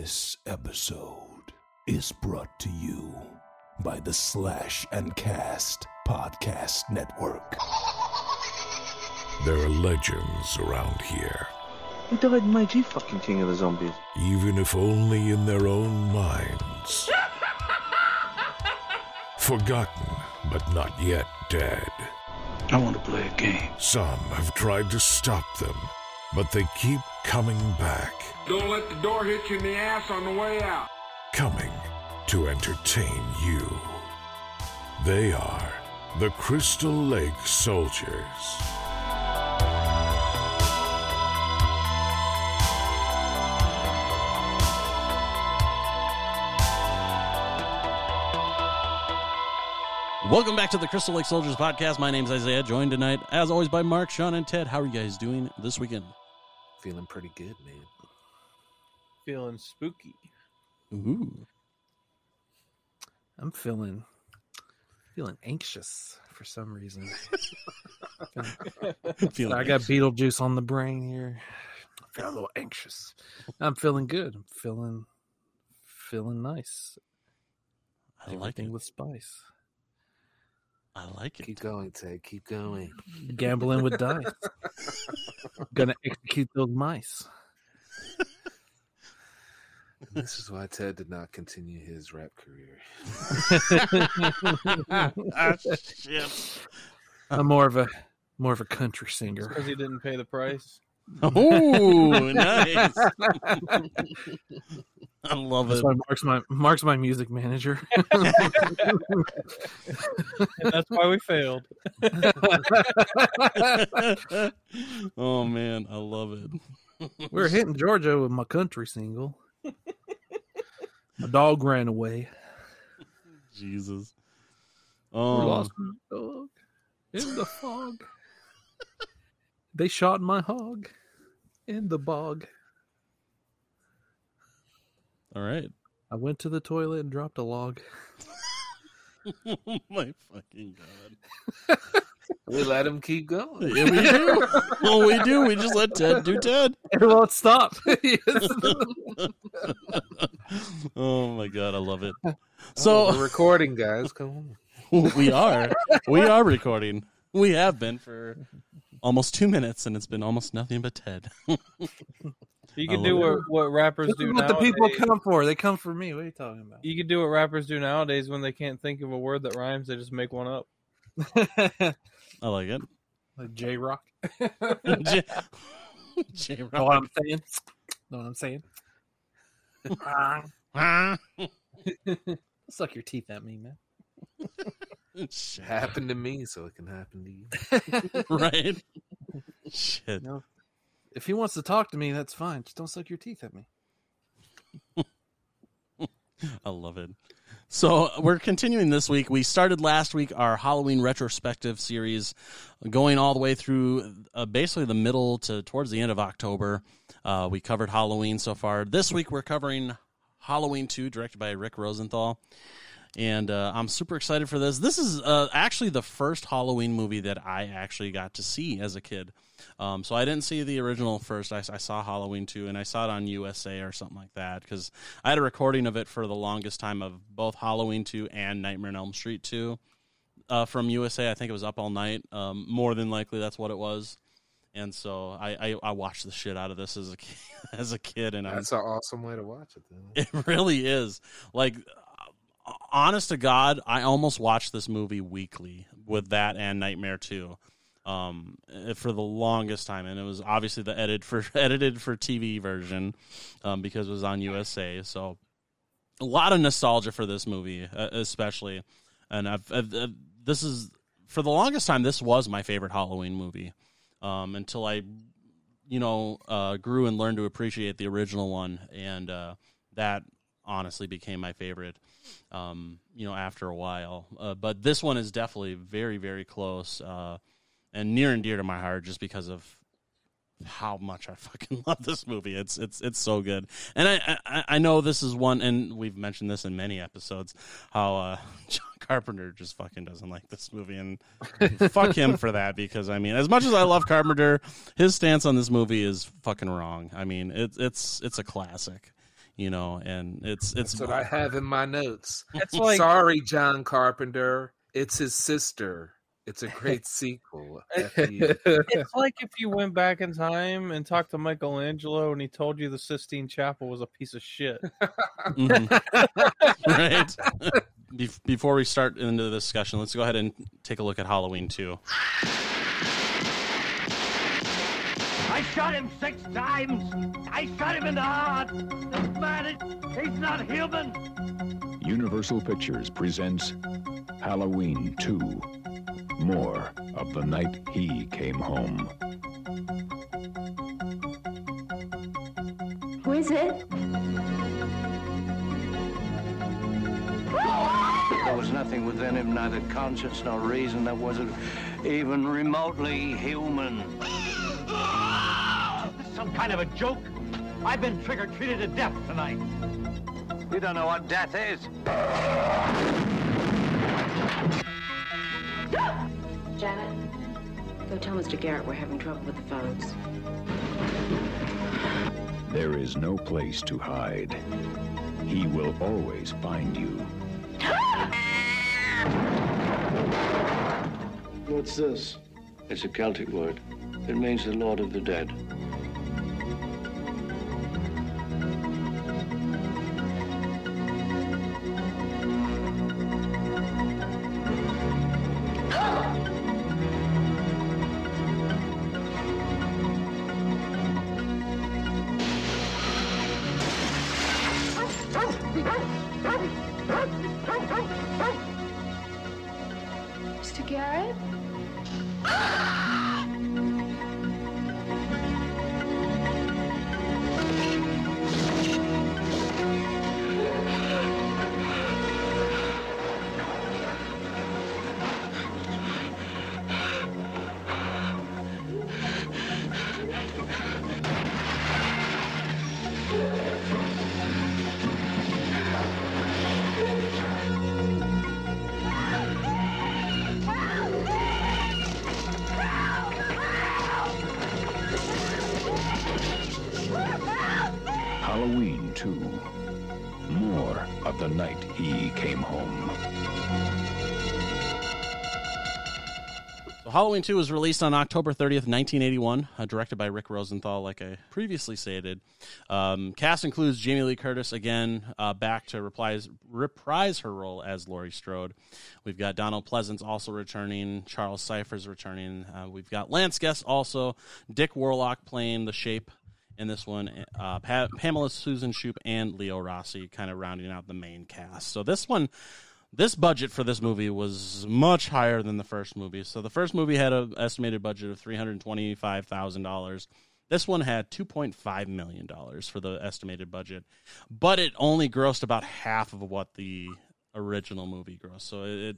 This episode is brought to you by the Slash and Cast Podcast Network. There are legends around here, Who died and made you fucking king of the zombies? even if only in their own minds. Forgotten, but not yet dead. I want to play a game. Some have tried to stop them, but they keep coming back, Don't let the door hit you in the ass on the way out. coming to entertain you. They are the Crystal Lake Soldiers. Welcome back to the Crystal Lake Soldiers podcast. My name's Isaiah, joined tonight, as always, by Mark, Sean, and Ted. How are you guys doing this weekend? Feeling pretty good, man. feeling spooky. Ooh. I'm feeling feeling anxious for some reason. Feeling I got Beetlejuice on the brain here. I feel a little anxious. I'm feeling good. I'm feeling feeling nice. I like Everything it. with spice. I like it. Keep going, Ted. Keep going. Gambling with dice. Gonna execute those mice. This is why Ted did not continue his rap career. ah, shit. I'm more of a more of a country singer. Because he didn't pay the price. Oh, nice. I love That's it. why Mark's my Mark's my music manager. And that's why we failed. oh man, I love it. We're hitting Georgia with my country single. My dog ran away. Jesus. We Oh, lost my dog in the fog. They shot my hog in the bog. all right. I went to the toilet and dropped a log. Oh my fucking god. We let him keep going. Yeah, we do. well, we do. We just let Ted do Ted. It won't stop. Oh my god, I love it. Oh, So we're recording, guys. Come on. we are we are recording. We have been for almost two minutes, and it's been almost nothing but Ted. You can do what, what rappers this do is what the people come for. They come for me. What are you talking about? You can do what rappers do nowadays when they can't think of a word that rhymes. They just make one up. I like it. like J Rock. J Rock. Know what I'm saying? Know what I'm saying? Suck your teeth at me, man. It Shit. happened to me, so it can happen to you. right? Shit. No. If he wants to talk to me, that's fine. Just don't suck your teeth at me. I love it. So we're continuing this week. We started last week our Halloween retrospective series, going all the way through uh, basically the middle to towards the end of October. Uh, we covered Halloween so far. This week we're covering Halloween 2, directed by Rick Rosenthal. And uh, I'm super excited for this. This is uh, actually the first Halloween movie that I actually got to see as a kid. Um, so I didn't see the original first. I, I saw Halloween 2, and I saw it on USA or something like that because I had a recording of it for the longest time of both Halloween 2 and Nightmare on Elm Street 2 uh, from USA. I think it was Up All Night. Um, more than likely, that's what it was. And so I, I, I watched the shit out of this as a kid, as a kid, and That's an awesome way to watch it, though. it really is. Like, honest to God, I almost watched this movie weekly with that and Nightmare 2 um, eh, for the longest time. And it was obviously the edited for, edited for TV version um, because it was on USA. So, a lot of nostalgia for this movie, especially. And I've, I've, i this is, for the longest time, this was my favorite Halloween movie um, until I you know, uh, grew and learned to appreciate the original one, and uh, that honestly became my favorite. Um, you know, after a while, uh, but this one is definitely very, very close uh, and near and dear to my heart, just because of how much I fucking love this movie. It's it's it's so good, and I I, I know this is one, and we've mentioned this in many episodes. How uh, John Carpenter just fucking doesn't like this movie, and fuck him for that. Because I mean, as much as I love Carpenter, his stance on this movie is fucking wrong. I mean, it's it's it's a classic. You know, and it's it's That's what I have in my notes. It's like Sorry, John Carpenter. It's his sister. It's a great sequel. It's like if you went back in time and talked to Michelangelo and he told you the Sistine Chapel was a piece of shit. Mhm. right. Bef- Before we start into the discussion, let's go ahead and take a look at Halloween 2. I shot him six times. I shot him in the heart. This man, is, he's not human. Universal Pictures presents Halloween 2 More of the Night He Came Home. Who is it? There was nothing within him, neither conscience nor reason, that wasn't even remotely human. Is this some kind of a joke? I've been trigger-treated to death tonight. You don't know what death is. Janet, go tell Mr. Garrett we're having trouble with the phones. There is no place to hide. He will always find you. What's this? It's a Celtic word. It means the Lord of the Dead. 2 More of the Night He Came Home. So Halloween 2 was released on October 30th, 1981, uh, directed by Rick Rosenthal, like I previously stated. Um, cast includes Jamie Lee Curtis, again, uh, back to reprise, reprise her role as Laurie Strode. We've got Donald Pleasence also returning, Charles Cyphers returning. Uh, we've got Lance Guest also, Dick Warlock playing the shape in this one, uh, pa- Pamela Susan Shoop and Leo Rossi kind of rounding out the main cast. So this one this budget for this movie was much higher than the first movie. So the first movie had an estimated budget of three hundred twenty-five thousand dollars. This one had two point five million dollars for the estimated budget, but it only grossed about half of what the original movie grossed. So it,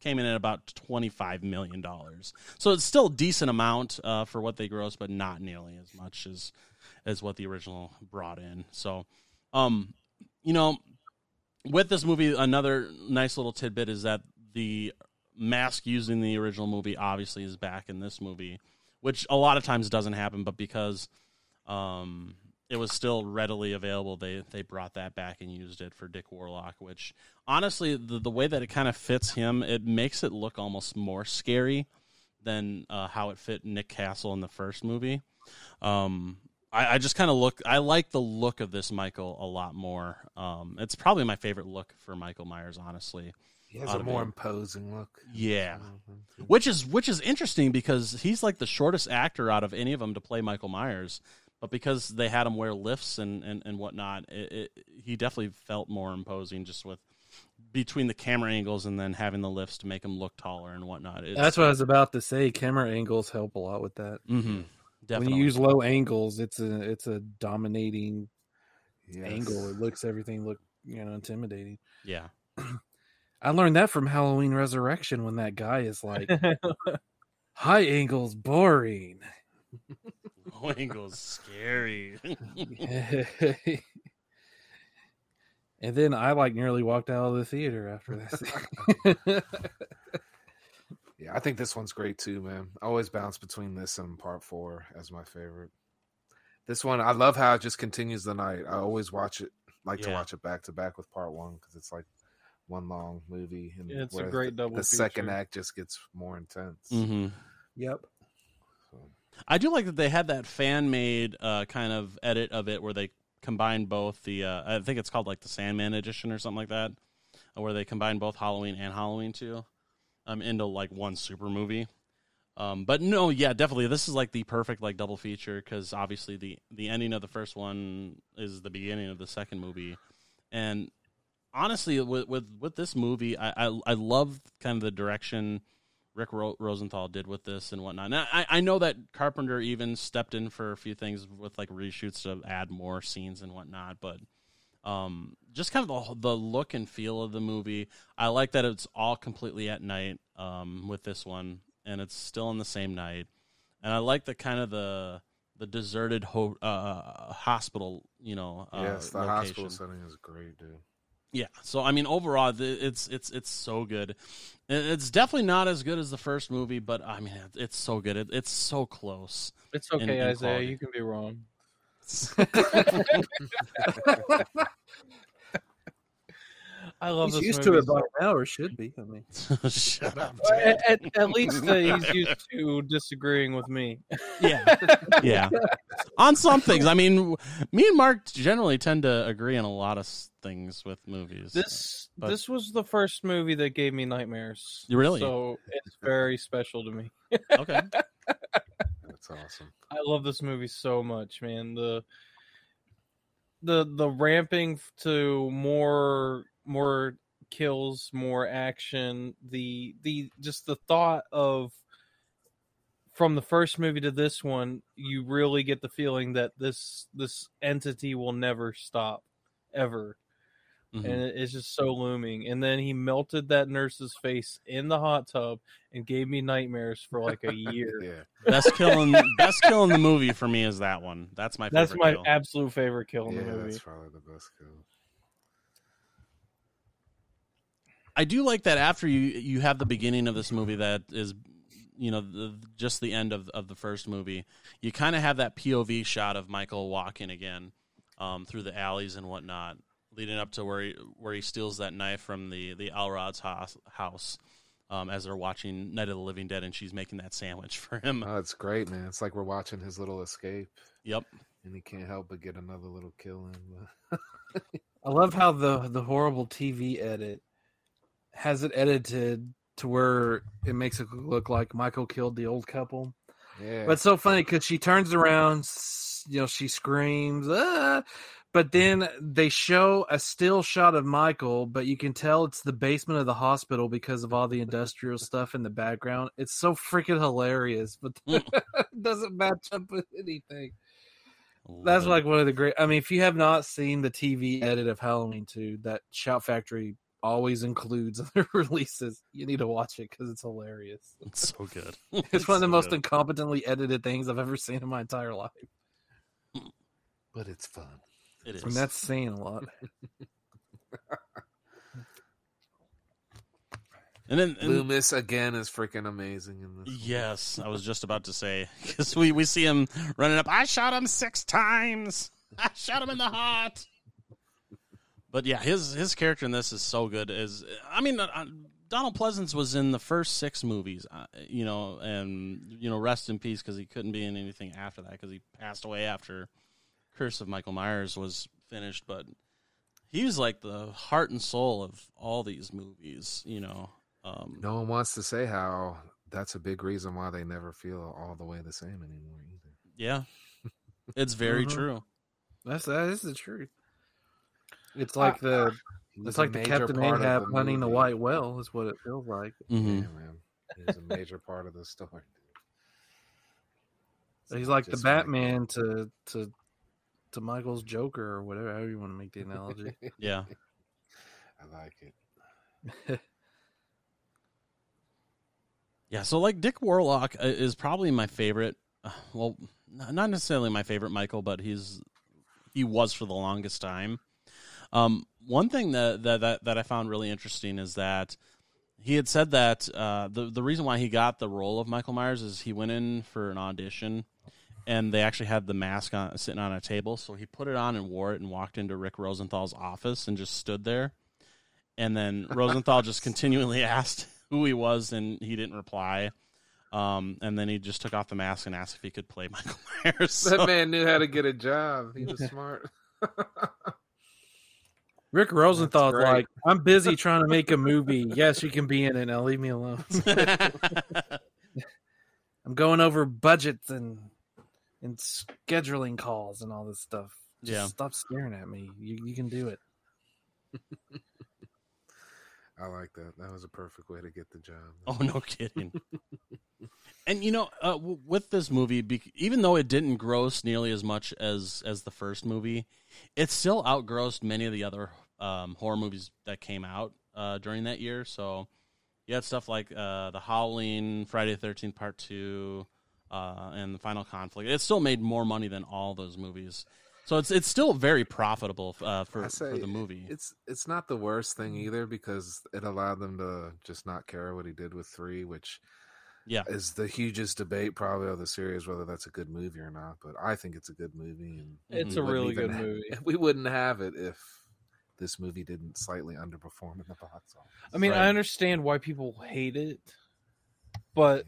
came in at about twenty-five million dollars. So it's still a decent amount uh, for what they grossed, but not nearly as much as as what the original brought in. So, um, you know, with this movie, another nice little tidbit is that the mask used in the original movie obviously is back in this movie, which a lot of times doesn't happen, but because um, it was still readily available, they they brought that back and used it for Dick Warlock. Which honestly, the the way that it kind of fits him, it makes it look almost more scary than uh, how it fit Nick Castle in the first movie. Um, I, I just kind of look. I like the look of this Michael a lot more. Um, it's probably my favorite look for Michael Myers, honestly. He has a more it. imposing look. Yeah, which is which is interesting because he's like the shortest actor out of any of them to play Michael Myers. But because they had him wear lifts and and, and whatnot, it, it, he definitely felt more imposing just with between the camera angles and then having the lifts to make him look taller and whatnot. It's, That's what I was about to say. Camera angles help a lot with that. Mhm, When you use low angles, it's a it's a dominating Yes. angle. It looks everything look you know intimidating. Yeah. I learned that from Halloween Resurrection when that guy is like, high angles boring. Low angles scary. and then I like nearly walked out of the theater after this. Yeah, I think this one's great too, man. I always bounce between this and part four as my favorite. This one, I love how it just continues the night. I always watch it like to watch it back to back with part one because it's like one long movie. And It's a great the, double The second act just gets more intense. hmm Yep. I do like that they had that fan made uh, kind of edit of it where they combine both the uh, I think it's called like the Sandman edition or something like that, uh, where they combine both Halloween and Halloween two um, into like one super movie. Um, but no, yeah, definitely this is like the perfect like double feature because obviously the the ending of the first one is the beginning of the second movie, and honestly with with with this movie, I I, I love kind of the direction. Rick Ro- Rosenthal did with this and whatnot. And I, I know that Carpenter even stepped in for a few things with like reshoots to add more scenes and whatnot, but um, just kind of the, the look and feel of the movie. I like that it's all completely at night um, with this one, and it's still in the same night. And I like the kind of the the deserted ho- uh, hospital, you know. Uh, yes, the location. hospital setting is great, dude. Yeah. So I mean, overall, it's it's it's so good. It's definitely not as good as the first movie, but I mean, it's so good. It, it's so close. It's in- okay, in Isaiah. quality. You can be wrong. I love He's this used to it by now, or should be. I mean, Shut up. At, at, at least uh, he's used to disagreeing with me. Yeah. Yeah. On some things, I mean, me and Mark generally tend to agree on a lot of things with movies. This But- this was the first movie that gave me nightmares. Really? So it's very special to me. okay. That's awesome. I love this movie so much, man. The the the ramping to more more kills, more action, the the just the thought of from the first movie to this one, you really get the feeling that this this entity will never stop ever. Mhm. And it's just so looming. And then he melted that nurse's face in the hot tub and gave me nightmares for like a year. Yeah. Best killing, best kill in the movie for me is that one. That's my favorite That's my kill. absolute favorite kill in Yeah, the movie. that's probably the best kill. I do like that after you you have the beginning of this movie that is you know the, just the end of of the first movie. You kind of have that POV shot of Michael walking again um, through the alleys and whatnot, leading up to where he, where he steals that knife from the the Elrod's house. house um, as they're watching Night of the Living Dead, and she's making that sandwich for him. Oh, it's great, man. It's like we're watching his little escape. Yep. And he can't help but get another little kill in. I love how the the horrible TV edit has it edited to where it makes it look like Michael killed the old couple. Yeah. But it's so funny because she turns around, you know, she screams, ah! But then they show a still shot of Michael, but you can tell it's the basement of the hospital because of all the industrial stuff in the background. It's so freaking hilarious, but hmm. it doesn't match up with anything. That's it. like one of the great. I mean, if you have not seen the TV edit of Halloween 2, that Shout Factory always includes in their releases, you need to watch it because it's hilarious. It's so good. It's, one of the so most good. incompetently edited things I've ever seen in my entire life. Hmm. but it's fun. It is. And that's saying a lot. And then and- Loomis again is freaking amazing in this. Yes, I was just about to say because we, we see him running up. I shot him six times. I shot him in the heart. But yeah, his his character in this is so good. Is I mean, uh, Donald Pleasence was in the first six movies, uh, you know, and you know, rest in peace because he couldn't be in anything after that because he passed away after Curse of Michael Myers was finished. But he was like the heart and soul of all these movies, you know. Um, No one wants to say how that's a big reason why they never feel all the way the same anymore either. Yeah, it's very Mhm. true. That's that is the truth. It's like the He was it's like the Captain Ahab the hunting the white whale is what it feels like. Mhm. Yeah, man. He was a major part of the story. He's like the just Michael. Batman to to to Michael's Joker or whatever. However you want to make the analogy. Yeah. I like it. Yeah, so like Dick Warlock uh, is probably my favorite. uh, Well, not necessarily my favorite Michael, but he's he was for the longest time. Um, one thing that, that that that I found really interesting is that he had said that uh, the the reason why he got the role of Michael Myers is he went in for an audition, and they actually had the mask on sitting on a table. So he put it on and wore it and walked into Rick Rosenthal's office and just stood there. And then Rosenthal just continually asked who he was, and he didn't reply. Um, and then he just took off the mask and asked if he could play Michael Myers. That man knew how to get a job. He was smart. Rick Rosenthal's like, I'm busy trying to make a movie. Yes, you can be in it. Now leave me alone. I'm going over budgets and and scheduling calls and all this stuff. Just Yeah. stop staring at me. You you can do it. I like that. That was a perfect way to get the job. Oh, no kidding. and you know, uh, w- with this movie, bec- even though it didn't gross nearly as much as as the first movie, it still outgrossed many of the other um, horror movies that came out uh, during that year. So you had stuff like uh, the Howling, Friday the Thirteenth Part Two, uh, and the Final Conflict. It still made more money than all those movies. So it's it's still very profitable uh, for say for the movie. It's it's not the worst thing either because it allowed them to just not care what he did with three, which Yeah. is the hugest debate probably of the series whether that's a good movie or not. But I think it's a good movie, and It's a really good ha- movie. We wouldn't have it if this movie didn't slightly underperform in the box office. I mean, I understand why people hate it, but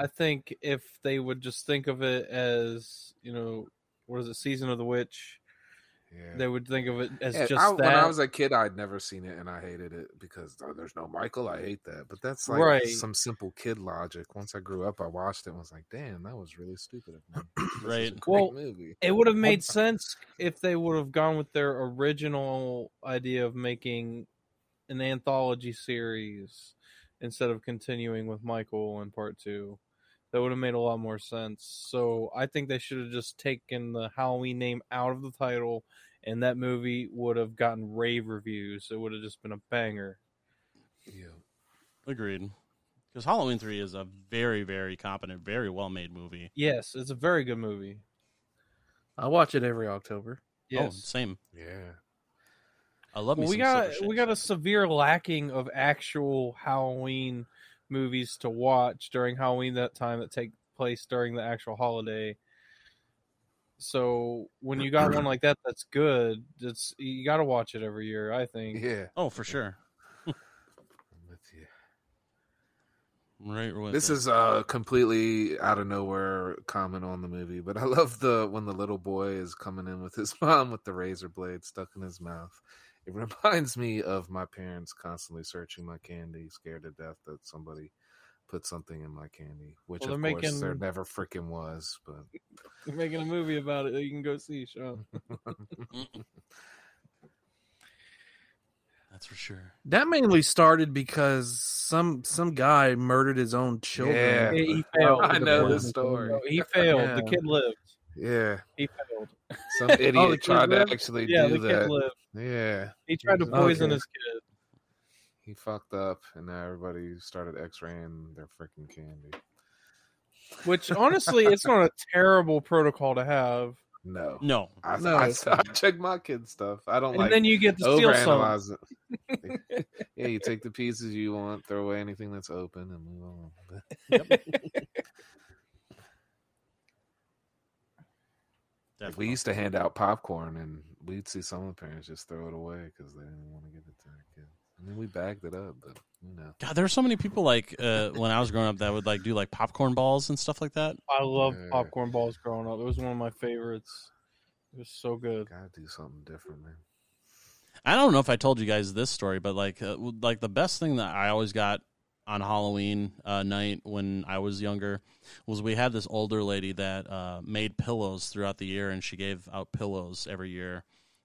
I think if they would just think of it as, you know, what is it, Season of the Witch, Yeah. they would think of it as Yeah, just I- that. When I was a kid, I'd never seen it, and I hated it because oh, there's no Michael. I hate that, but that's like Right. some simple kid logic. Once I grew up, I watched it and was like, "Damn, that was really stupid of me." This is a Right. great well, movie. it would have made sense if they would have gone with their original idea of making an anthology series instead of continuing with Michael in part two. That would have made a lot more sense. So I think they should have just taken the Halloween name out of the title, and that movie would have gotten rave reviews. It would have just been a banger. Yeah. Agreed. Because Halloween three is a very very competent, very well made movie. Yes, it's a very good movie. I watch it every October. Oh, same. Yeah. I love me Well, we some got Silver Shades. we got a severe lacking of actual Halloween movies to watch during Halloween that time that take place during the actual holiday. So when you got one like that that's good, it's you got to watch it every year. I think. Yeah. Oh, for sure. I'm with you. Right. This it. is a completely out of nowhere comment on the movie, but I love the when the little boy is coming in with his mom with the razor blade stuck in his mouth. It reminds me of my parents constantly searching my candy, scared to death that somebody put something in my candy, which Well, of they're course there never freaking was. But They're making a movie about it that you can go see, Sean. That's for sure. That mainly started because some some guy murdered his own children. Yeah. He, he failed. I know the the story. He failed. The kid lived. Yeah, He failed. Some idiot Oh, the kid tried to lived? actually Yeah, do that. lived. Yeah, He tried to Okay. poison his kid. he fucked up, and now everybody started X-raying their freaking candy. Which honestly, it's not a terrible protocol to have. No, No. I, No, I, it's I, check my kids' stuff. I don't And like then you get to steal some. it. yeah, you take the pieces you want, throw away anything that's open, and move on. Like, we used to hand out popcorn, and we'd see some of the parents just throw it away because they didn't want to give it to their kids. I mean, we bagged it up, but you know, God, there were so many people like uh, when I was growing up that would like do like popcorn balls and stuff like that. I love Yeah. popcorn balls growing up. It was one of my favorites. It was so good. gotta do something different, man. I don't know if I told you guys this story, but like uh, like the best thing that I always got on Halloween uh, night when I was younger was we had this older lady that uh, made pillows throughout the year, and she gave out pillows every year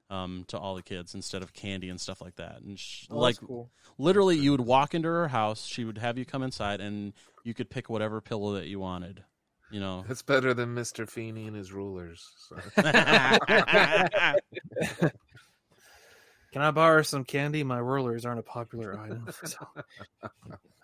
um, to all the kids instead of candy and stuff like that. And she, Oh, like cool. literally, you would walk into her house, she would have you come inside, and you could pick whatever pillow that you wanted. You know, It's better than Mister Feeney and his rulers. So. Can I borrow some candy? My rulers aren't a popular item. So.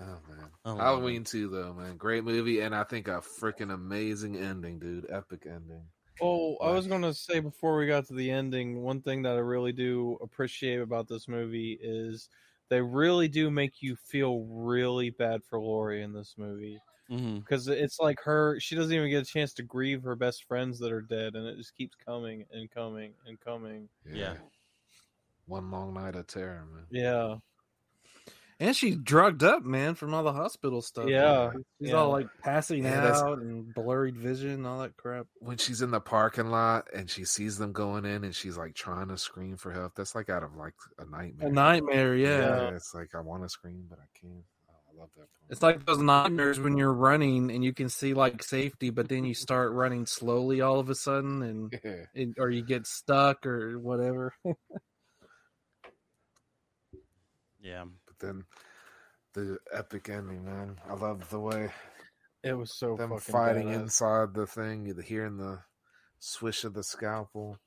Oh man, Oh, Halloween two though, man, great movie, and I think a freaking amazing ending, dude. Epic ending. Oh, I was going to say before we got to the ending, one thing that I really do appreciate about this movie is they really do make you feel really bad for Laurie in this movie. Mm-hmm. Because it's like her. She doesn't even get a chance to grieve her best friends that are dead, and it just keeps coming and coming and coming. Yeah. One long night of terror, man. Yeah. And she's drugged up, man, from all the hospital stuff. Yeah, she's yeah. all like passing Yeah, out and blurred vision, and all that crap. When she's in the parking lot and she sees them going in and she's like trying to scream for help, that's like out of like a nightmare. A nightmare, yeah. it's like I want to scream, but I can't. Oh, I love that. It's like those nightmares when you're running and you can see like safety, but then you start running slowly all of a sudden, and, Yeah. and or you get stuck or whatever. Yeah. But then the epic ending, man. I love the way It was so them fucking fighting badass. inside the thing, you hearing the swish of the scalpel,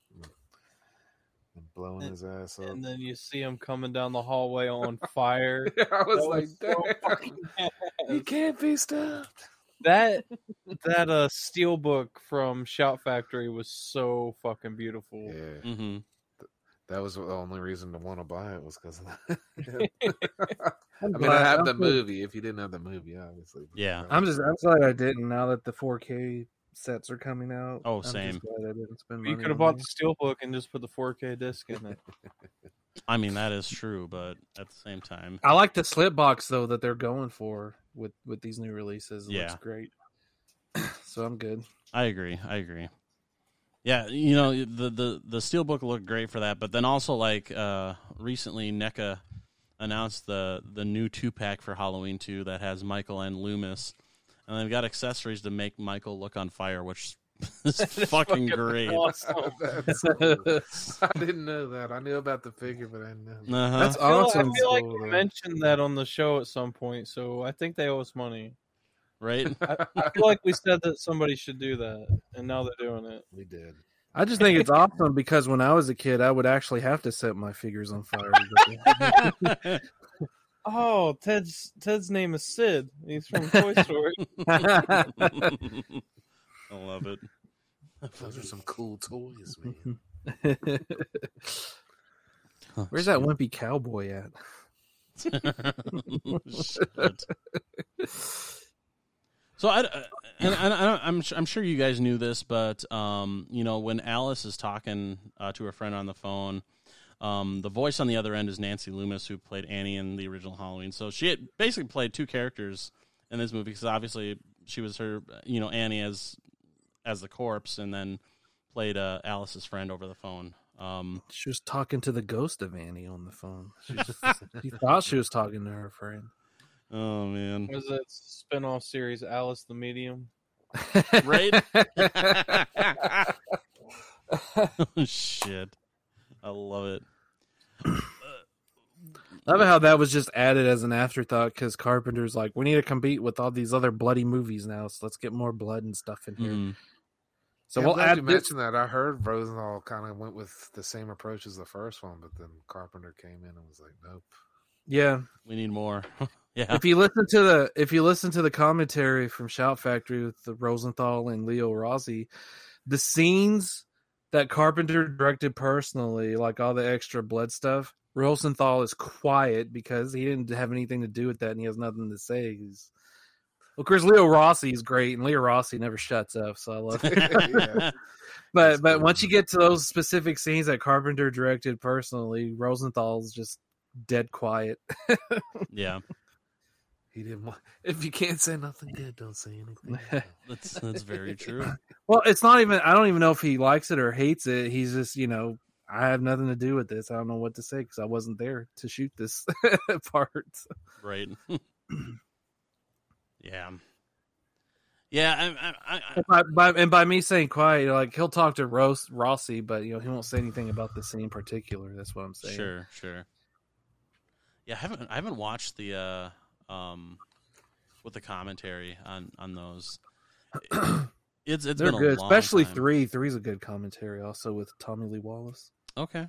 and blowing And- his ass up. And then you see him coming down the hallway on fire. I was That like, so "Damn, you can't be stopped. that that uh steel book from Shout Factory was so fucking beautiful. Yeah, hmm that was the only reason to want to buy it was because of that. I mean, I have the movie. If you didn't have the movie, obviously. Yeah. I'm was- just I'm glad I didn't. Now that the 4K sets are coming out. Oh, I'm just same. glad I didn't spend You could have bought that. the steelbook and just put the 4K disc in it. I mean, that is true, but at the same time, I like the slip box though that they're going for with with these new releases. It Yeah. looks great. so I'm good. I agree. I agree. Yeah, you know the the the steelbook looked great for that, but then also like uh recently NECA announced the the new two pack for Halloween two that has Michael and Loomis, and they've got accessories to make Michael look on fire, which is fucking great. awesome. That's cool. I didn't know that. I knew about the figure, but I didn't know. Uh-huh. That's I feel, awesome. I feel like Cool, we though. mentioned that on the show at some point, so I think they owe us money. Right? I, I feel like we said that somebody should do that, and now they're doing it. We did. I just think it's awesome because when I was a kid, I would actually have to set my figures on fire. Oh, Ted's Ted's name is Sid. He's from Toy Story. I love it. Those are some cool toys, man. Where's that wimpy cowboy at? So I, and, I, I'm su- I'm sure you guys knew this, but um, you know when Alice is talking uh, to her friend on the phone, um, the voice on the other end is Nancy Loomis, who played Annie in the original Halloween. So she basically played two characters in this movie because obviously she was her, you know, Annie as as the corpse, and then played uh, Alice's friend over the phone. Um, She was talking to the ghost of Annie on the phone. She, just, she thought she was talking to her friend. Oh man, Was that spin-off series Alice the Medium? right? Shit, I love it. I love how that was just added as an afterthought because Carpenter's like, we need to compete with all these other bloody movies now, so let's get more blood and stuff in here. Mhm. So Yeah, we'll I'm glad add you mentioned that. I heard Rosenthal kind of went with the same approach as the first one, but then Carpenter came in and was like, "Nope." Yeah, We need more. yeah. if you listen to the if you listen to the commentary from Shout Factory with the Rosenthal and Leo Rossi, the scenes that Carpenter directed personally, like all the extra blood stuff, Rosenthal is quiet because he didn't have anything to do with that and he has nothing to say. He's of course Leo Rossi is great and Leo Rossi never shuts up, so I love it. Yeah. but but once you get to those specific scenes that Carpenter directed personally, Rosenthal's just dead quiet. yeah. He didn't want. If you can't say nothing good, don't say anything. That's that's very true. Well, it's not even. I don't even know if he likes it or hates it. He's just, you know, I have nothing to do with this. I don't know what to say because I wasn't there to shoot this part. Right. yeah. Yeah, I, I, I, And by, by, and by me saying quiet, like he'll talk to Rose Rossi, but you know he won't say anything about the scene in particular. That's what I'm saying. Sure, sure. Yeah, I haven't I haven't watched the uh um with the commentary on on those. It's it's They're been a good, long especially time. three. Three's a good commentary, also with Tommy Lee Wallace. Okay.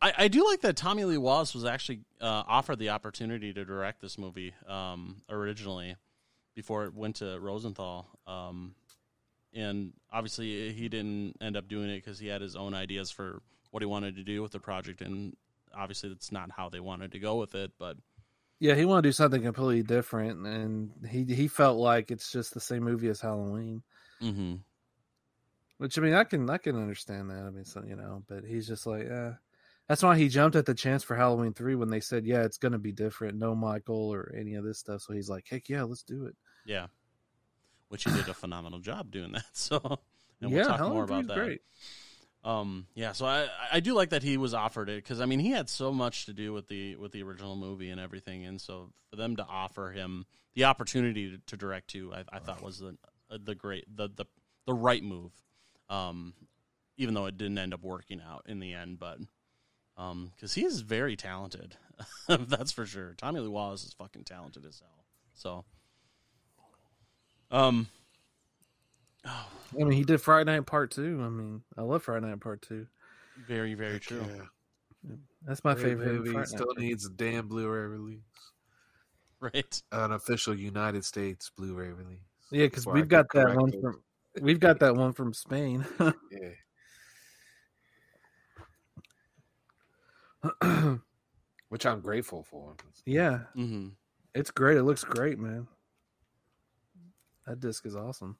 I, I do like that Tommy Lee Wallace was actually uh, offered the opportunity to direct this movie um, originally before it went to Rosenthal. Um, and obviously, he didn't end up doing it because he had his own ideas for what he wanted to do with the project. And obviously, that's not how they wanted to go with it. But Yeah, he wanted to do something completely different, and he he felt like it's just the same movie as Halloween. Mm-hmm. Which I mean, I can I can understand that. I mean, so you know, but he's just like, yeah. That's why he jumped at the chance for Halloween three when they said, yeah, it's going to be different, no Michael or any of this stuff. So he's like, heck yeah, let's do it. Yeah, which he did a phenomenal job doing that. So, and we'll Yeah, talk Halloween more about that. great. Um, yeah, so I I do like that he was offered it because I mean he had so much to do with the with the original movie and everything, and so for them to offer him the opportunity to, to direct too, I, I thought was the the great the the the right move. Um, even though it didn't end up working out in the end, but um, because he is very talented, that's for sure. Tommy Lee Wallace is fucking talented as hell. So, um, I mean, he did Fright Night Part Two. I mean, I love Fright Night Part Two. very very true. That's my Great favorite movie. Fright Night Still Part. needs a damn Blu-ray release. Right. An official United States Blu-ray release. Yeah, because we've get got that one corrected. from we've got that one from Spain. Yeah. Which I'm grateful for. yeah, Mm-hmm. it's great. It looks great, man. That disc is awesome.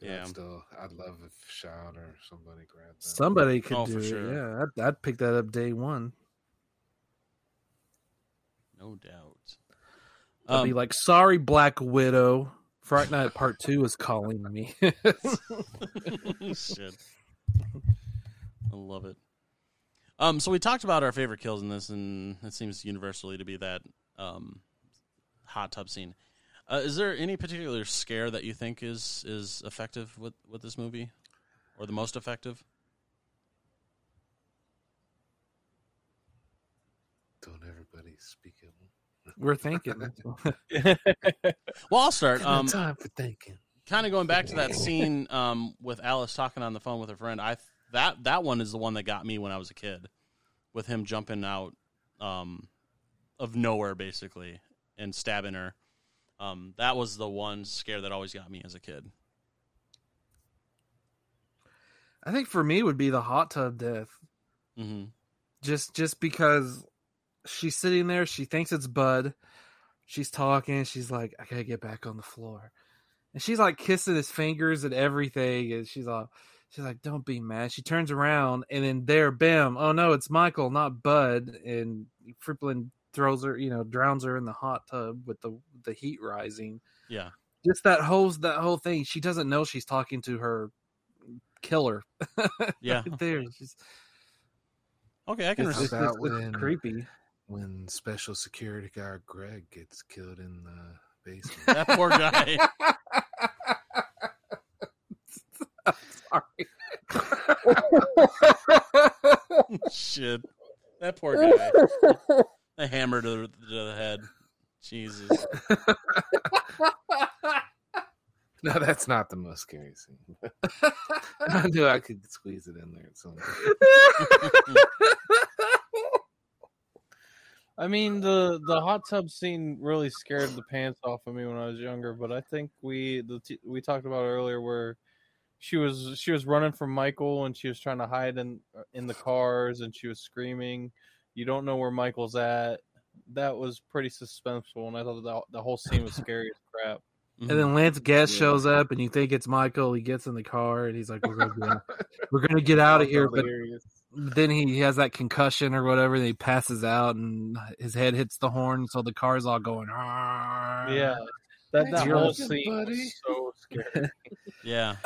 Yeah. Still, I'd love if Shout or somebody grabbed that. Somebody could Oh, do for it. sure. Yeah, I'd, I'd pick that up day one. No doubt. I'd be Um, like, "Sorry, Black Widow. Fright Night Part Two is calling me." Shit. I love it. Um, so we talked about our favorite kills in this, and it seems universally to be that um, hot tub scene. Uh, is there any particular scare that you think is is effective with with this movie, or the most effective? Don't everybody speak at once. We're thinking. Well, I'll start. Um, time for thinking. kind of going back to that scene um, with Alice talking on the phone with her friend. I that that one is the one that got me when I was a kid, with him jumping out um, of nowhere basically and stabbing her. Um, that was the one scare that always got me as a kid. I think for me would be the hot tub death. hmm just just because she's sitting there, she thinks it's Bud. She's talking, she's like, I gotta get back on the floor. And she's like kissing his fingers and everything, and she's all she's like, Don't be mad. She turns around and then there, bam, oh no, it's Michael, not Bud, and Friplin throws her, you know, drowns her in the hot tub with the the heat rising. Yeah. Just that whole that whole thing. She doesn't know she's talking to her killer. Yeah. Right there. She's Okay, I can It's- respect it's- it's when creepy. when special security guard Greg gets killed in the basement. that poor guy. Sorry. Shit, that poor guy. A hammer to the, to the head. Jesus. no, that's not the most scary scene. I knew I could squeeze it in there. at some point. I mean the the hot tub scene really scared the pants off of me when I was younger, but I think we the t- we talked about earlier where she was she was running from Michael and she was trying to hide in in the cars and she was screaming, "You don't know where Michael's at." That was pretty suspenseful, and I thought the the whole scene was scary as crap. And then Lance Guest shows up, and you think it's Michael. He gets in the car, and he's like, "We're gonna get, we're gonna get out of here." But then he has that concussion or whatever, and he passes out, and his head hits the horn, so the car's all going. Yeah, that that You're whole scene buddy. was so scary. Yeah.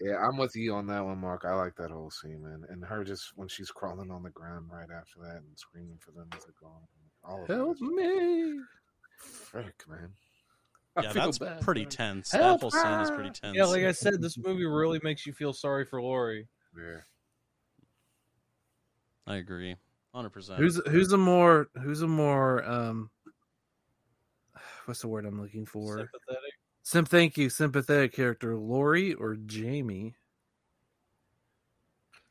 Yeah, I'm with you on that one, Mark. I like that whole scene, man. And her just when she's crawling on the ground right after that and screaming for them as they're going. All of Help is- me! Frick, man. I Yeah, that's bad pretty for her. tense. Help that whole scene is pretty tense. Yeah, like I said, this movie really makes you feel sorry for Laurie. Yeah. I agree. 100%. Who's who's a more who's a more um, what's the word I'm looking for? Sympathetic. Sim, thank you, sympathetic character, Laurie or Jamie?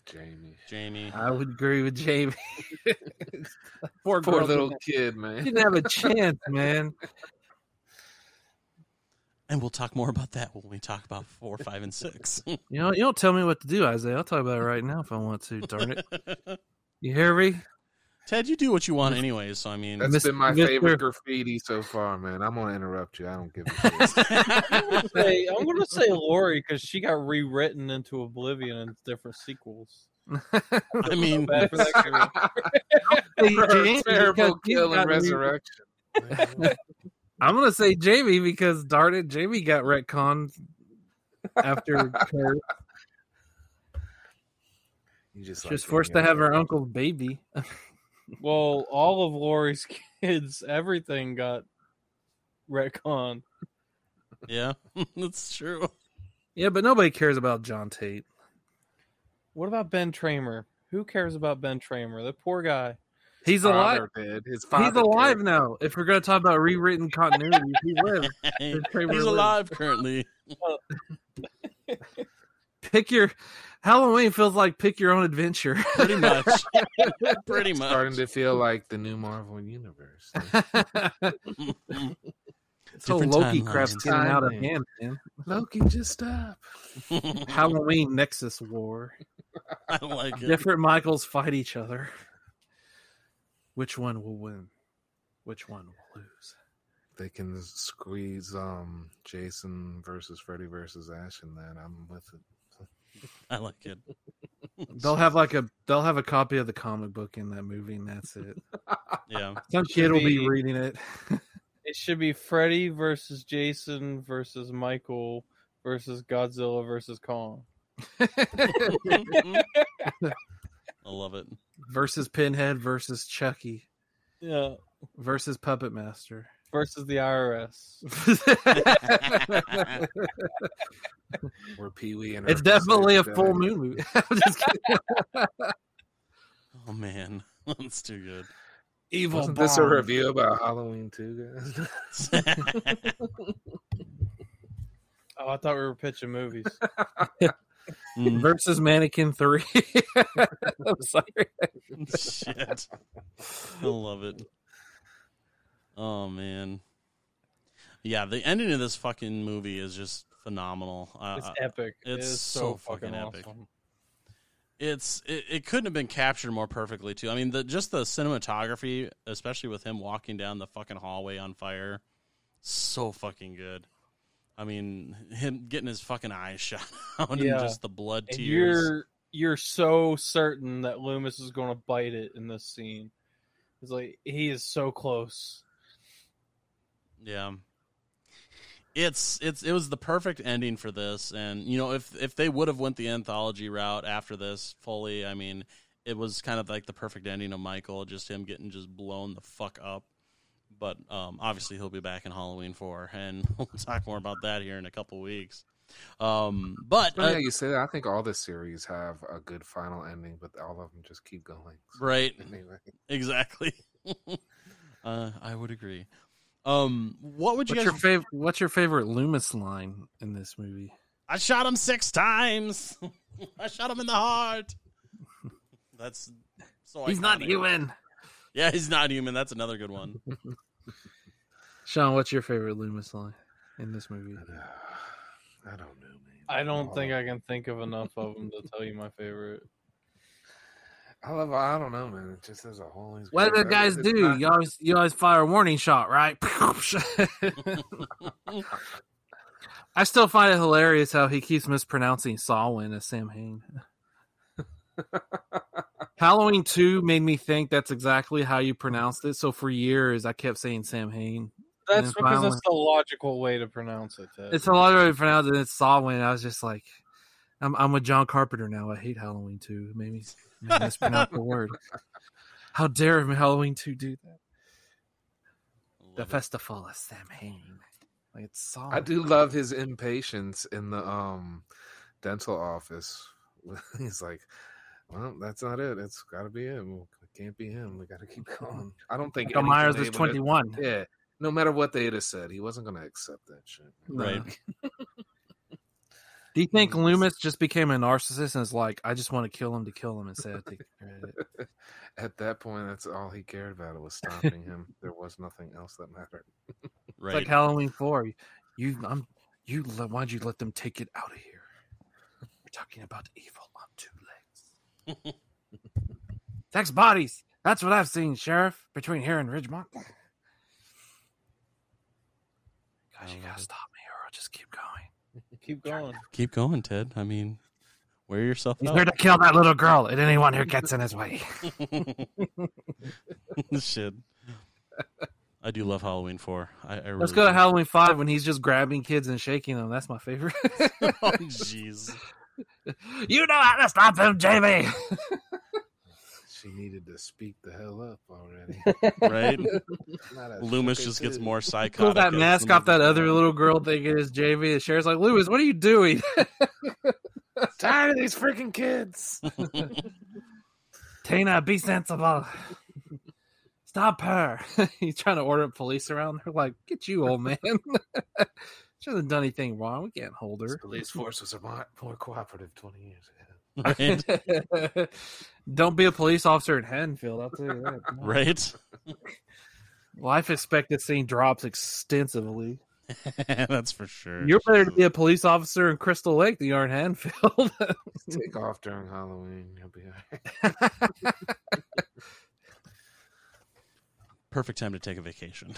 Jamie. Jamie. I would agree with Jamie. Poor, Poor girl little didn't- kid, man. Didn't have a chance, man. And we'll talk more about that when we talk about four, five, and six. You know, you don't tell me what to do, Isaiah. I'll talk about it right now if I want to. Darn it! You hear me? Ted, you do what you want anyways. So I mean, That's Mis- been my Mr. favorite graffiti so far, man. I'm gonna interrupt you. I don't give a shit. I'm gonna say, I'm gonna say Laurie because she got rewritten into Oblivion in different sequels. I mean, Bad for that Hey, Her Jamie, terrible because kill and resurrection. I'm gonna say Jamie because darn it, Jamie got retconned after Kurt. You just She like forced to have her uncle's baby. Well, all of Laurie's kids, everything got retcon. yeah, that's true. Yeah, but nobody cares about John Tate. What about Ben Tramer? Who cares about Ben Tramer? The poor guy. He's alive. Father did. His He's alive cared. now. If we're gonna talk about rewritten continuity, he lives. Hey, Kramer He's lives. alive currently. Uh, Pick your Halloween feels like pick your own adventure. Pretty much. Pretty much. Starting to feel like the new Marvel universe. This whole Different Loki timelines. crap's getting out of Timeline. hand, man. Loki, just stop. Halloween Nexus War. I like it. Different Michaels fight each other. Which one will win? Which one will lose? They can squeeze um Jason versus Freddy versus Ash, and then I'm with it. I like it. They'll have like a they'll have a copy of the comic book in that movie, and that's it. Yeah. Some Should kid will be be- reading it. It should be Freddy versus Jason versus Michael versus Godzilla versus Kong. I love it. versus Pinhead versus Chucky Yeah. versus Puppet Master. Versus the IRS. Where Pee Wee and it's definitely a full moon movie. I'm just kidding. Oh man, that's too good. Evil Wasn't this a review about Halloween too, guys? Oh, I thought we were pitching movies. Mm, versus Mannequin Three. I'm sorry. Shit. I love it. Oh man. Yeah, the ending of this fucking movie is just phenomenal. Uh, It's uh, epic. It's is so, so fucking, epic. awesome. It's it, it couldn't have been captured more perfectly too. I mean, the just the cinematography, especially with him walking down the fucking hallway on fire, so fucking good. I mean, him getting his fucking eyes shot out and just the blood And tears. you're you're so certain that Loomis is going to bite it in this scene. It's like he is so close. Yeah. It's it's it was the perfect ending for this and you know if if they would have went the anthology route after this fully, I mean, it was kind of like the perfect ending of Michael, just him getting just blown the fuck up. But um obviously he'll be back in Halloween 4 and we'll talk more about that here in a couple weeks. Um but uh, yeah, you say that. I think all the series have a good final ending, but all of them just keep going. So, Right. Anyway, Exactly. uh, I would agree. Um, what would you What's guys? your favorite? What's your favorite Loomis line in this movie? I shot him six times. I shot him in the heart. That's so. He's not human. Yeah, he's not human. That's another good one. Sean, what's your favorite Loomis line in this movie? I don't know, man. I don't think I can think of enough of them to tell you my favorite. I love. I don't know, man. It just as a whole. he's What do the guys do? not- You always you always fire a warning shot, right? I still find it hilarious how he keeps mispronouncing Samhain as Sam Hain. Halloween two made me think that's exactly how you pronounced it. So for years I kept saying Sam Hain. That's because finally- that's the logical way to pronounce it. Ted. It's a lot of way to pronounce it. It's Samhain. I was just like, I'm I'm with John Carpenter now. I hate Halloween two. It made me, made me mispronounce the word. How dare Halloween two do that? The festival of Sam Hain. Like it's Samhain. I do love his impatience in the um dental office. He's like, "Well, that's not it. It's got to be him. It can't be him. We got to keep going." I don't think Michael Myers is 21. Yeah, no matter what they'd have said, he wasn't going to accept that shit. Right. Do you think Loomis just became a narcissist and is like, I just want to kill him to kill him instead of taking credit? At that point, that's all he cared about. Was stopping him. There was nothing else that mattered. It's like Halloween four. You, I'm, you. Why'd you let them take it out of here? We're talking about evil on two legs. Sex bodies. That's what I've seen, Sheriff, between here and Ridgemont. Gosh, you gotta stop me or I'll just keep going. Keep going. Keep going, Ted. I mean, wear yourself He's out. here to kill that little girl and anyone who gets in his way. Shit. I do love Halloween 4. I, I Let's really go to. Halloween 5 when he's just grabbing kids and shaking them. That's my favorite. oh, jeez. you know how to stop him, Jamie. She needed to speak the hell up already. Right? Not Loomis just as gets more psychotic. Pull that mask off that other little girl thinking it's JV. The sheriff's like, Lewis, what are you doing? Tired of these freaking kids. Tina, be sensible. Stop her. He's trying to order police around. They're like, get you, old man. she hasn't done anything wrong. We can't hold This her. police force was a lot more cooperative 20 years ago. Right? Don't be a police officer in Haddonfield. I'll tell you that. right? Life expectancy drops extensively. That's for sure. You're better to be a police officer in Crystal Lake than you are in Haddonfield. Take off during Halloween. You'll be all right. Perfect time to take a vacation.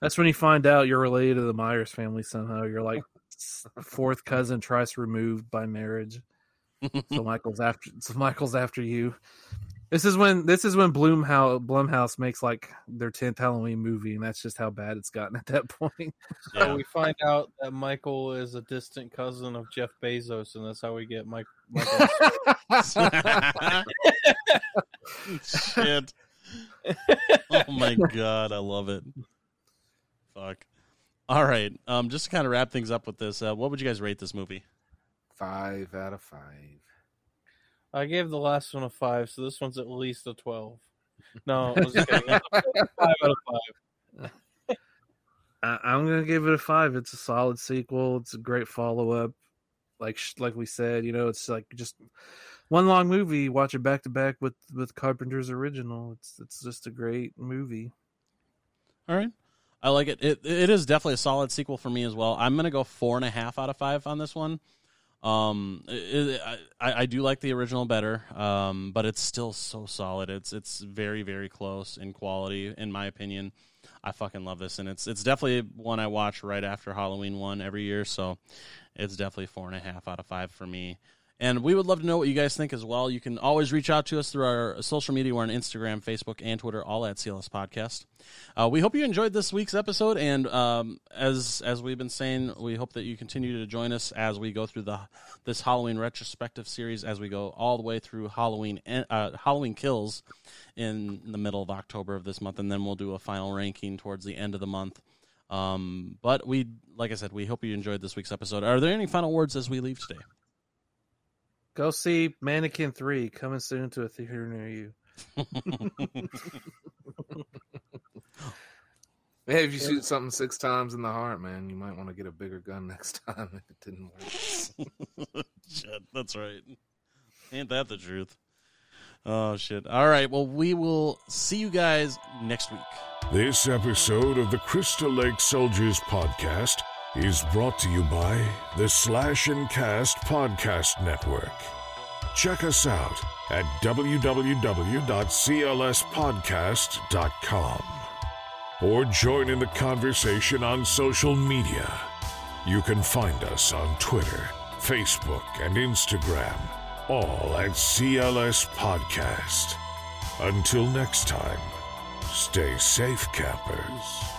That's when you find out you're related to the Myers family somehow. You're like fourth cousin twice removed by marriage. So Michael's after. So Michael's after you. This is when this is when Bloomhouse Blumhouse makes like their tenth Halloween movie, and that's just how bad it's gotten at that point. So we find out that Michael is a distant cousin of Jeff Bezos, and that's how we get Mike. Michael. Shit. oh my god, I love it. Fuck. All right. Um, just to kind of wrap things up with this, uh, what would you guys rate this movie? Five out of five. I gave the last one a five, so this one's at least a twelve. No, I was just kidding. five out of five. I, I'm gonna give it a five. It's a solid sequel. It's a great follow up. Like like we said, you know, it's like just one long movie. Watch it back to back with with Carpenter's original. It's it's just a great movie. All right. I like it. It it is definitely a solid sequel for me as well. I'm gonna go four and a half out of five on this one. Um, it, I I do like the original better. Um, but it's still so solid. It's it's very very close in quality, in my opinion. I fucking love this, and it's it's definitely one I watch right after Halloween one every year. So it's definitely four and a half out of five for me. And we would love to know what you guys think as well. You can always reach out to us through our social media. We're on Instagram, Facebook, and Twitter, all at CLS Podcast. Uh, we hope you enjoyed this week's episode, and um, as as we've been saying, we hope that you continue to join us as we go through the this Halloween retrospective series as we go all the way through Halloween uh, Halloween Kills in the middle of October of this month, and then we'll do a final ranking towards the end of the month. Um, but we, like I said, we hope you enjoyed this week's episode. Are there any final words as we leave today? Go see Mannequin Three coming soon to a theater near you. Hey, if you shoot something six times in the heart, man, you might want to get a bigger gun next time if it didn't work. shit, that's right. Ain't that the truth? Oh shit. All right. Well, we will see you guys next week. This episode of the Crystal Lake Soldiers podcast is brought to you by the Slash and Cast Podcast Network. Check us out at www.clspodcast.com or join in the conversation on social media. You can find us on Twitter, Facebook, and Instagram, all at CLS Podcast. Until next time, stay safe, campers.